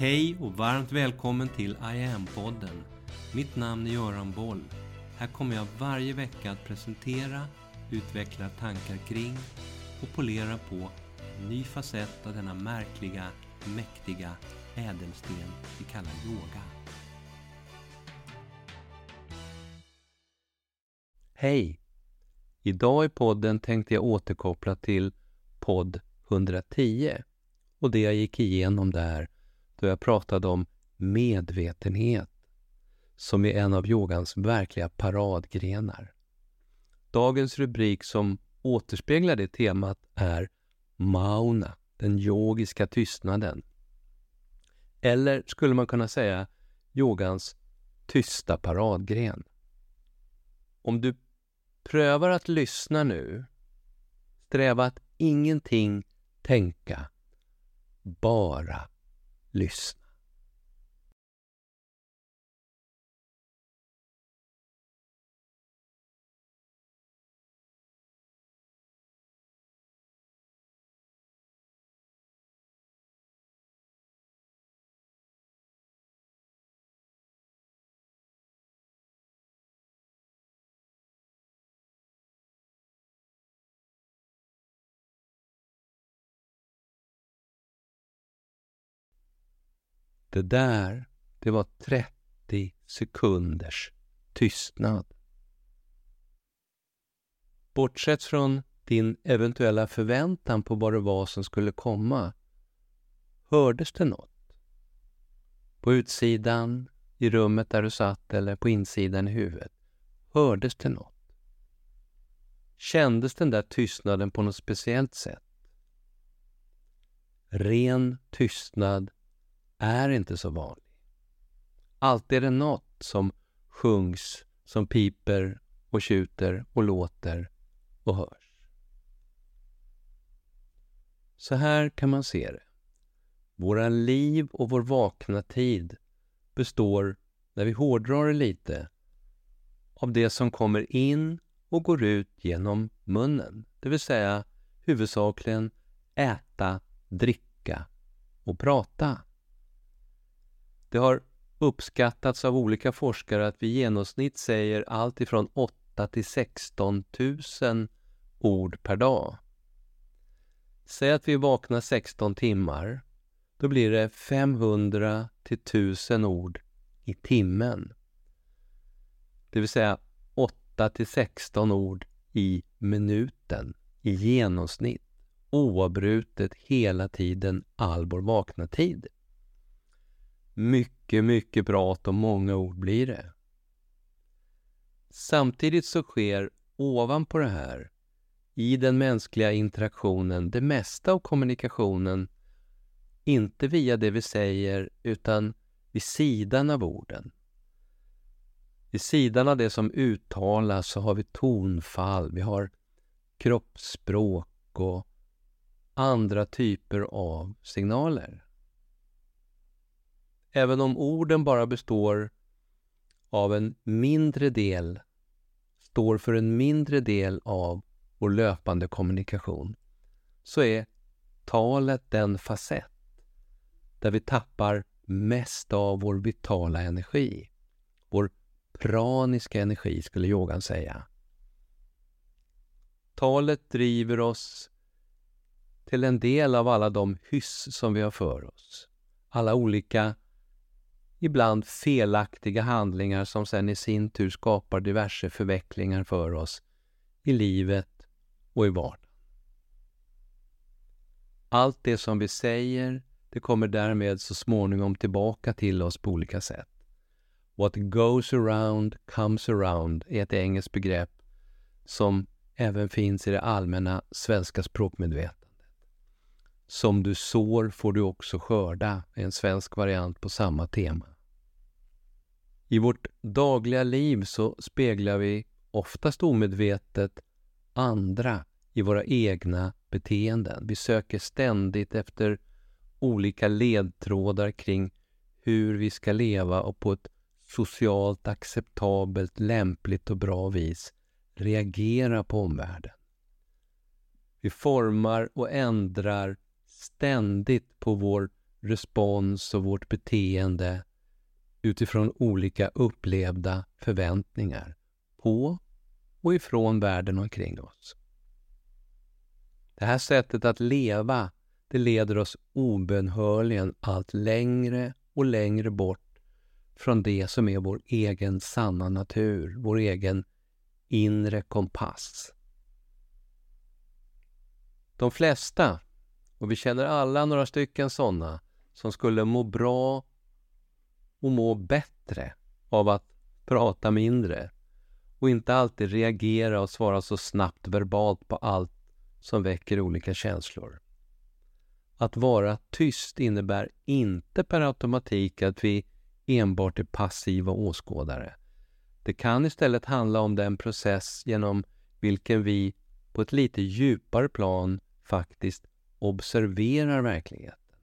Hej och varmt välkommen till I am-podden. Mitt namn är Göran Boll. Här kommer jag varje vecka att presentera, utveckla tankar kring och polera på en ny facett av denna märkliga, mäktiga ädelsten vi kallar yoga. Hej! Idag i podden tänkte jag återkoppla till podd 110 och det jag gick igenom där då jag pratade om medvetenhet som är en av yogans verkliga paradgrenar. Dagens rubrik som återspeglar det temat är Mauna, den yogiska tystnaden. Eller skulle man kunna säga yogans tysta paradgren. Om du prövar att lyssna nu, sträva att ingenting tänka, bara lyssna. Det där, det var 30 sekunders tystnad. Bortsett från din eventuella förväntan på vad det var som skulle komma, hördes det något? På utsidan, i rummet där du satt eller på insidan i huvudet, hördes det något? Kändes den där tystnaden på något speciellt sätt? Ren tystnad är inte så vanlig. Alltid är det något som sjungs, som piper och tjuter och låter och hörs. Så här kan man se det. Våra liv och vår vakna tid består, när vi hårdrar det lite, av det som kommer in och går ut genom munnen. Det vill säga huvudsakligen äta, dricka och prata. Det har uppskattats av olika forskare att vi i genomsnitt säger allt ifrån 8 till 16 000 ord per dag. Säg att vi vaknar 16 timmar. Då blir det 500 till 1000 ord i timmen. Det vill säga 8 till 16 ord i minuten i genomsnitt oavbrutet hela tiden all vår vakna tid. Mycket, mycket prat och många ord blir det. Samtidigt så sker ovanpå det här, i den mänskliga interaktionen, det mesta av kommunikationen, inte via det vi säger, utan vid sidan av orden. Vid sidan av det som uttalas så har vi tonfall, vi har kroppsspråk och andra typer av signaler. Även om orden bara består av en mindre del, står för en mindre del av vår löpande kommunikation, så är talet den facett där vi tappar mest av vår vitala energi. Vår praniska energi, skulle yogan säga. Talet driver oss till en del av alla de hyss som vi har för oss. Alla olika ibland felaktiga handlingar som sen i sin tur skapar diverse förvecklingar för oss i livet och i vardagen. Allt det som vi säger, det kommer därmed så småningom tillbaka till oss på olika sätt. What goes around comes around är ett engelskt begrepp som även finns i det allmänna svenska språkmedvetandet. Som du sår får du också skörda, en svensk variant på samma tema. I vårt dagliga liv så speglar vi oftast omedvetet andra i våra egna beteenden. Vi söker ständigt efter olika ledtrådar kring hur vi ska leva och på ett socialt acceptabelt, lämpligt och bra vis reagera på omvärlden. Vi formar och ändrar ständigt på vår respons och vårt beteende utifrån olika upplevda förväntningar på och ifrån världen omkring oss. Det här sättet att leva, det leder oss obönhörligen allt längre och längre bort från det som är vår egen sanna natur, vår egen inre kompass. De flesta, och vi känner alla några stycken sådana, som skulle må bra och må bättre av att prata mindre och inte alltid reagera och svara så snabbt verbalt på allt som väcker olika känslor. Att vara tyst innebär inte per automatik att vi enbart är passiva åskådare. Det kan istället handla om den process genom vilken vi på ett lite djupare plan faktiskt observerar verkligheten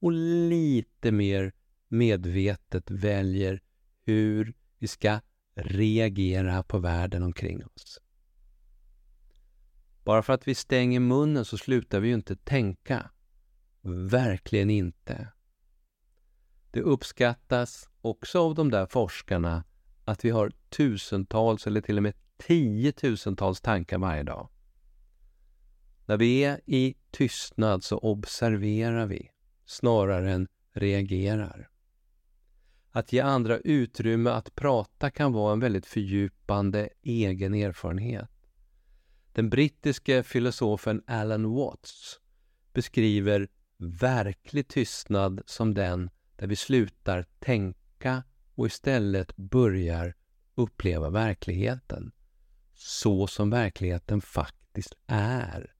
och lite mer medvetet väljer hur vi ska reagera på världen omkring oss. Bara för att vi stänger munnen så slutar vi ju inte tänka. Verkligen inte. Det uppskattas också av de där forskarna att vi har tusentals eller till och med tiotusentals tankar varje dag. När vi är i tystnad så observerar vi snarare än reagerar. Att ge andra utrymme att prata kan vara en väldigt fördjupande egen erfarenhet. Den brittiske filosofen Alan Watts beskriver verklig tystnad som den där vi slutar tänka och istället börjar uppleva verkligheten så som verkligheten faktiskt är.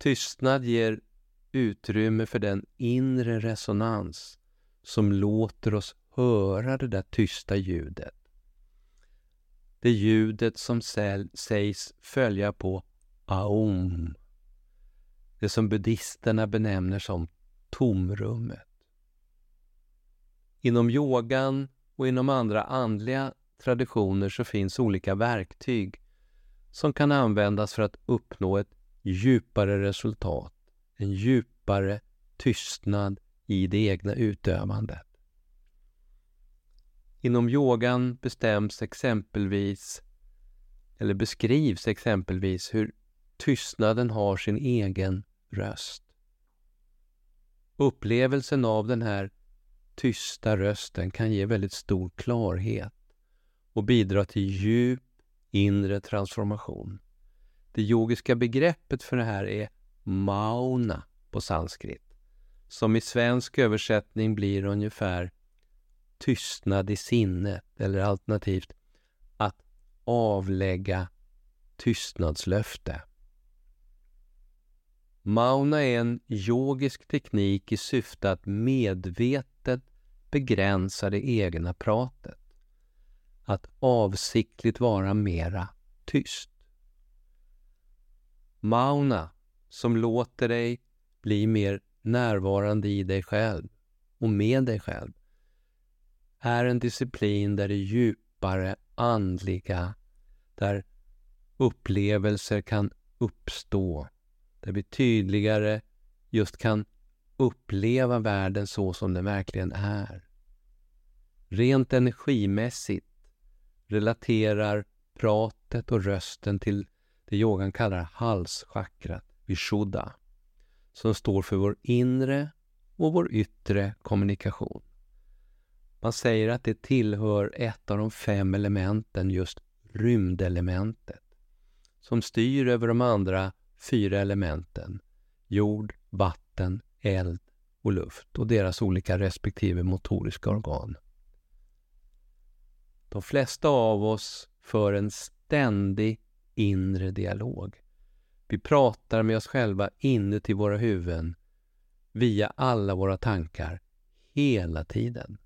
Tystnad ger utrymme för den inre resonans som låter oss höra det där tysta ljudet. Det ljudet som sägs följa på aum. Det som buddhisterna benämner som tomrummet. Inom yogan och inom andra andliga traditioner så finns olika verktyg som kan användas för att uppnå ett djupare resultat, en djupare tystnad i det egna utövandet. Inom yogan bestäms exempelvis, eller beskrivs exempelvis hur tystnaden har sin egen röst. Upplevelsen av den här tysta rösten kan ge väldigt stor klarhet och bidra till djup inre transformation. Det yogiska begreppet för det här är mauna på sanskrit som i svensk översättning blir ungefär tystnad i sinnet eller alternativt att avlägga tystnadslöfte. Mauna är en yogisk teknik i syfte att medvetet begränsa det egna pratet. Att avsiktligt vara mera tyst. Mauna, som låter dig bli mer närvarande i dig själv och med dig själv är en disciplin där det djupare andliga, där upplevelser kan uppstå, där vi tydligare just kan uppleva världen så som den verkligen är. Rent energimässigt relaterar pratet och rösten till det yogan kallar halschakrat, vishuddha som står för vår inre och vår yttre kommunikation. Man säger att det tillhör ett av de fem elementen, just rymdelementet, som styr över de andra fyra elementen, jord, vatten, eld och luft och deras olika respektive motoriska organ. De flesta av oss för en ständig inre dialog. Vi pratar med oss själva inuti våra huvuden via alla våra tankar hela tiden.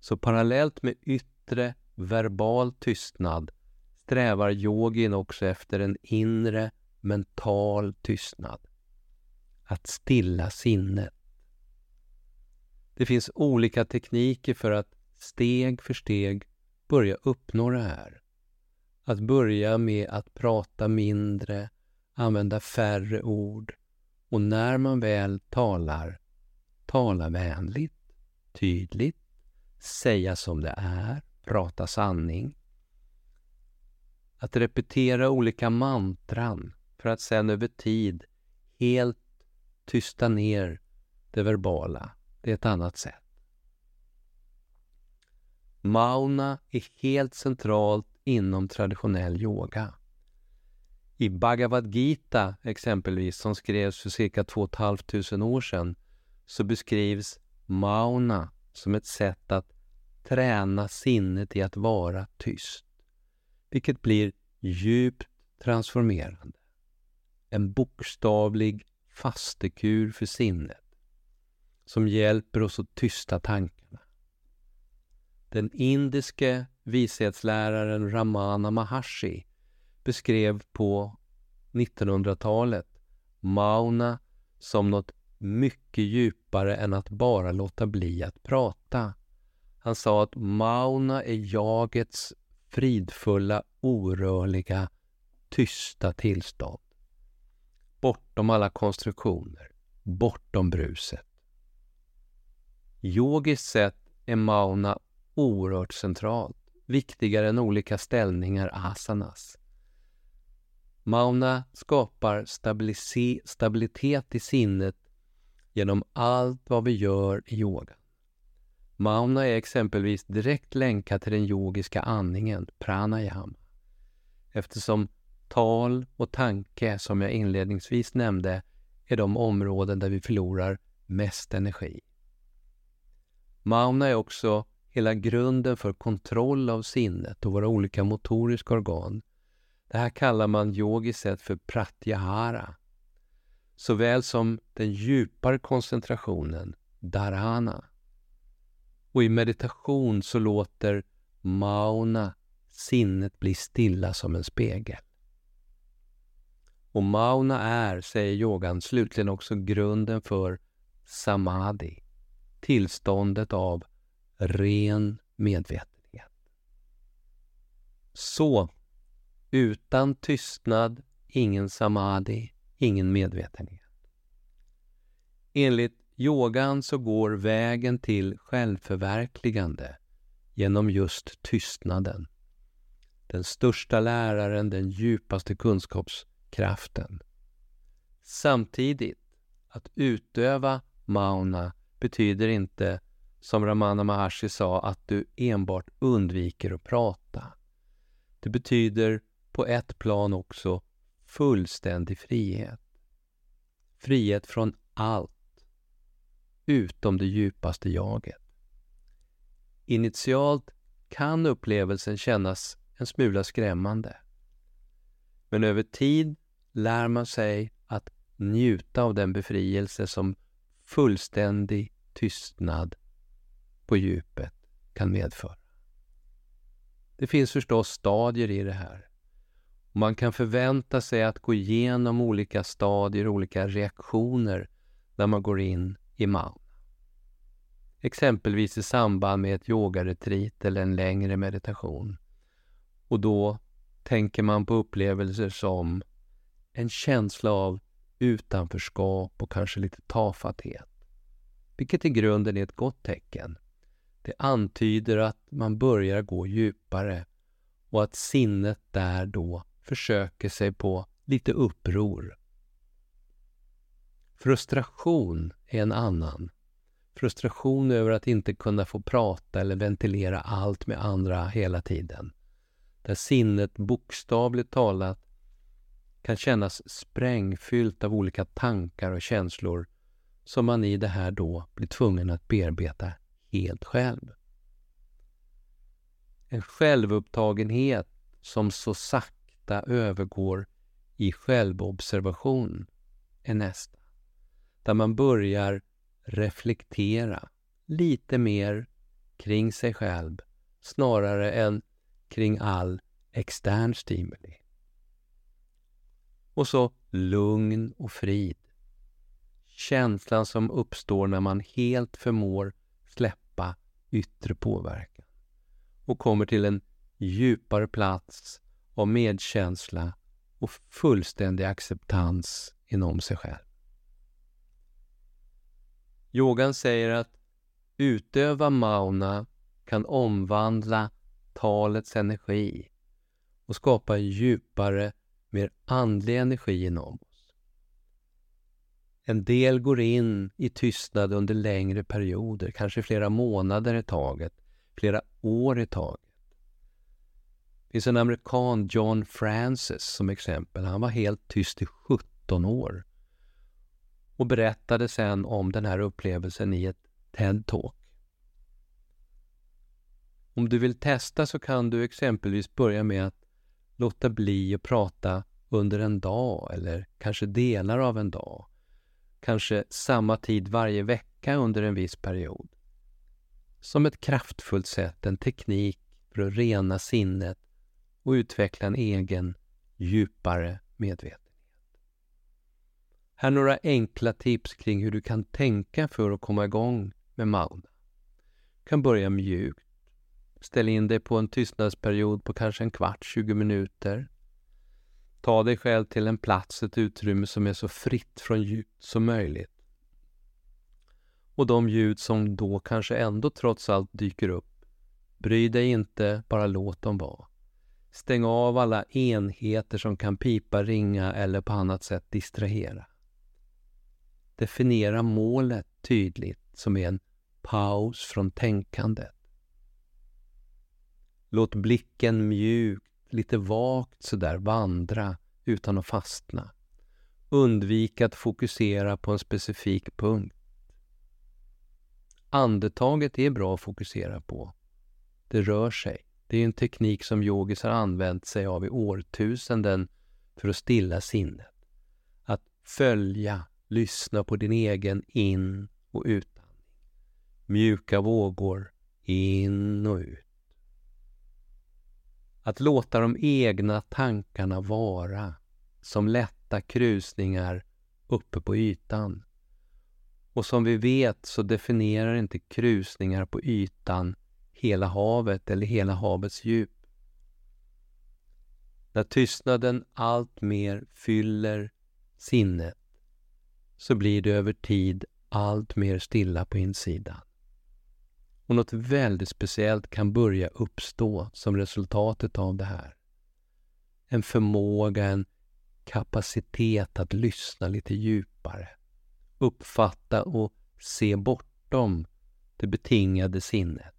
Så parallellt med yttre verbal tystnad strävar yogin också efter en inre mental tystnad. Att stilla sinnet. Det finns olika tekniker för att steg för steg börja uppnå det här. Att börja med att prata mindre, använda färre ord Och när man väl talar, tala vänligt, tydligt, säga som det är, prata sanning. Att repetera olika mantran för att sedan över tid helt tysta ner det verbala. Det är ett annat sätt. Mauna är helt centralt inom traditionell yoga. I Bhagavad Gita exempelvis, som skrevs för cirka 2 500 år sedan, så beskrivs mauna som ett sätt att träna sinnet i att vara tyst, vilket blir djupt transformerande. En bokstavlig fastekur för sinnet som hjälper oss att tysta tankarna. Den indiske vishetsläraren Ramana Maharshi beskrev på 1900-talet mauna som något mycket djupare än att bara låta bli att prata. Han sa att mauna är jagets fridfulla, orörliga, tysta tillstånd. Bortom alla konstruktioner, bortom bruset. Yogiskt sett är mauna oerhört centralt, viktigare än olika ställningar asanas. Mauna skapar stabilitet i sinnet genom allt vad vi gör i yogan. Mauna är exempelvis direkt länkad till den yogiska andningen, pranayama, eftersom tal och tanke, som jag inledningsvis nämnde, är de områden där vi förlorar mest energi. Mauna är också hela grunden för kontroll av sinnet och våra olika motoriska organ. Det här kallar man yogiskt sett för pratyahara, såväl som den djupare koncentrationen, dharana. Och i meditation så låter mauna sinnet bli stilla som en spegel. Och mauna är, säger yogan, slutligen också grunden för samadhi, tillståndet av ren medvetenhet. Så, utan tystnad, ingen samadhi, ingen medvetenhet. Enligt yogan så går vägen till självförverkligande genom just tystnaden. Den största läraren, den djupaste kunskapskraften. Samtidigt, att utöva mauna betyder inte, som Ramana Maharshi sa, att du enbart undviker att prata. Det betyder på ett plan också fullständig frihet. Frihet från allt, utom det djupaste jaget. Initialt kan upplevelsen kännas en smula skrämmande. Men över tid lär man sig att njuta av den befrielse som fullständig tystnad på djupet kan medföra. Det finns förstås stadier i det här. Man kan förvänta sig att gå igenom olika stadier, olika reaktioner när man går in i man. Exempelvis i samband med ett yogaretreat eller en längre meditation. Och då tänker man på upplevelser som en känsla av utanförskap och kanske lite tafatthet. Vilket i grunden är ett gott tecken. Det antyder att man börjar gå djupare och att sinnet där då försöker sig på lite uppror. Frustration är en annan. Frustration över att inte kunna få prata eller ventilera allt med andra hela tiden. Där sinnet bokstavligt talat kan kännas sprängfyllt av olika tankar och känslor som man i det här då blir tvungen att bearbeta helt själv. En självupptagenhet som så sakta övergår i självobservation är nästa. Där man börjar reflektera lite mer kring sig själv snarare än kring all extern stimuli. Och så lugn och frid. Känslan som uppstår när man helt förmår släppa yttre påverkan och kommer till en djupare plats av medkänsla och fullständig acceptans inom sig själv. Yogan säger att utöva mauna kan omvandla talets energi och skapa djupare, mer andlig energi inom. En del går in i tystnad under längre perioder, kanske flera månader i taget, flera år i taget. Det finns en amerikan, John Francis, som exempel. Han var helt tyst i 17 år och berättade sen om den här upplevelsen i ett TED-talk. Om du vill testa så kan du exempelvis börja med att låta bli att prata under en dag eller kanske delar av en dag. Kanske samma tid varje vecka under en viss period. Som ett kraftfullt sätt, en teknik för att rena sinnet och utveckla en egen djupare medvetenhet. Här några enkla tips kring hur du kan tänka för att komma igång med Mauna. Du kan börja mjukt. Ställ in dig på en tystnadsperiod på kanske en kvart, 20 minuter. Ta dig själv till en plats, ett utrymme som är så fritt från ljud som möjligt. Och de ljud som då kanske ändå trots allt dyker upp, bry dig inte, bara låt dem vara. Stäng av alla enheter som kan pipa, ringa eller på annat sätt distrahera. Definiera målet tydligt som är en paus från tänkandet. Låt blicken mjukt, lite vagt sådär vandra utan att fastna. Undvik att fokusera på en specifik punkt. Andetaget är bra att fokusera på. Det rör sig. Det är en teknik som yogis har använt sig av i årtusenden för att stilla sinnet. Att följa, lyssna på din egen in och utandning. Mjuka vågor, in och ut. Att låta de egna tankarna vara som lätta krusningar uppe på ytan. Och som vi vet så definierar inte krusningar på ytan hela havet eller hela havets djup. När tystnaden allt mer fyller sinnet så blir det över tid allt mer stilla på insidan. Och något väldigt speciellt kan börja uppstå som resultatet av det här. En förmåga, en kapacitet att lyssna lite djupare. Uppfatta och se bortom det betingade sinnet.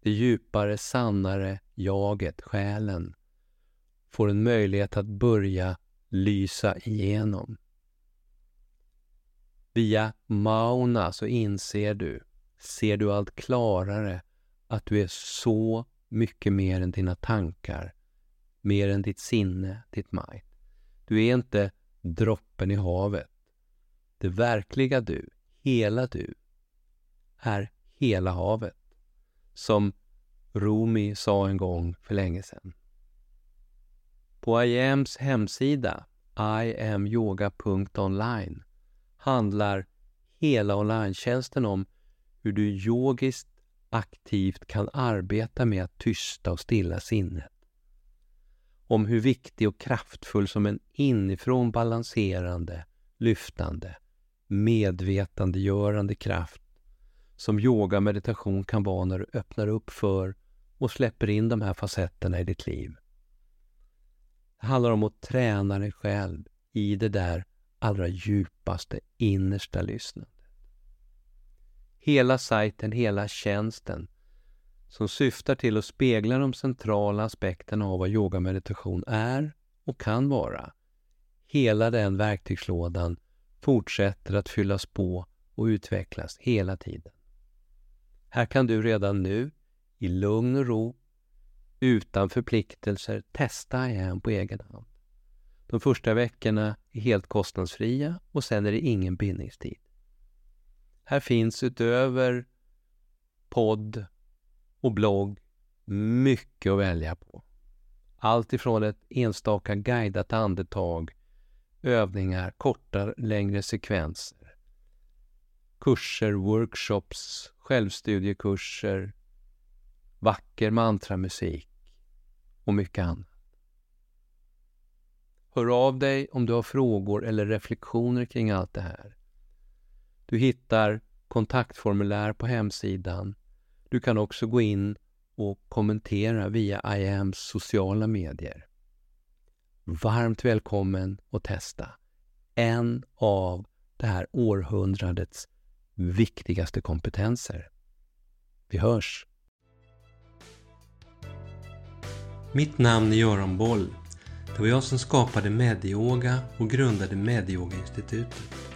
Det djupare, sannare jaget, själen, får en möjlighet att börja lysa igenom. Via mauna så inser du, ser du allt klarare att du är så mycket mer än dina tankar, mer än ditt sinne, ditt mind. Du är inte droppen i havet. Det verkliga du, hela du, är hela havet. Som Rumi sa en gång för länge sedan. På IAMs hemsida iamyoga.online handlar hela online om hur du yogiskt aktivt kan arbeta med att tysta och stilla sinnet. Om hur viktig och kraftfull som en inifrån balanserande, lyftande, medvetandegörande kraft som yoga meditation kan vara när du öppnar upp för och släpper in de här facetterna i ditt liv. Det handlar om att träna dig själv i det där allra djupaste, innersta lyssnandet. Hela sajten, hela tjänsten som syftar till att spegla de centrala aspekterna av vad yogameditation är och kan vara. Hela den verktygslådan fortsätter att fyllas på och utvecklas hela tiden. Här kan du redan nu, i lugn och ro, utan förpliktelser, testa igen på egen hand. De första veckorna är helt kostnadsfria och sen är det ingen bindningstid. Här finns utöver podd och blogg mycket att välja på. Allt ifrån ett enstaka guidat andetag, övningar, korta, längre sekvenser, kurser, workshops, självstudiekurser, vacker mantramusik och mycket annat. Hör av dig om du har frågor eller reflektioner kring allt det här. Du hittar kontaktformulär på hemsidan. Du kan också gå in och kommentera via IAMs sociala medier. Varmt välkommen att testa en av det här århundradets viktigaste kompetenser. Vi hörs! Mitt namn är Göran Boll. Det var jag som skapade Medioga och grundade Medioga-institutet.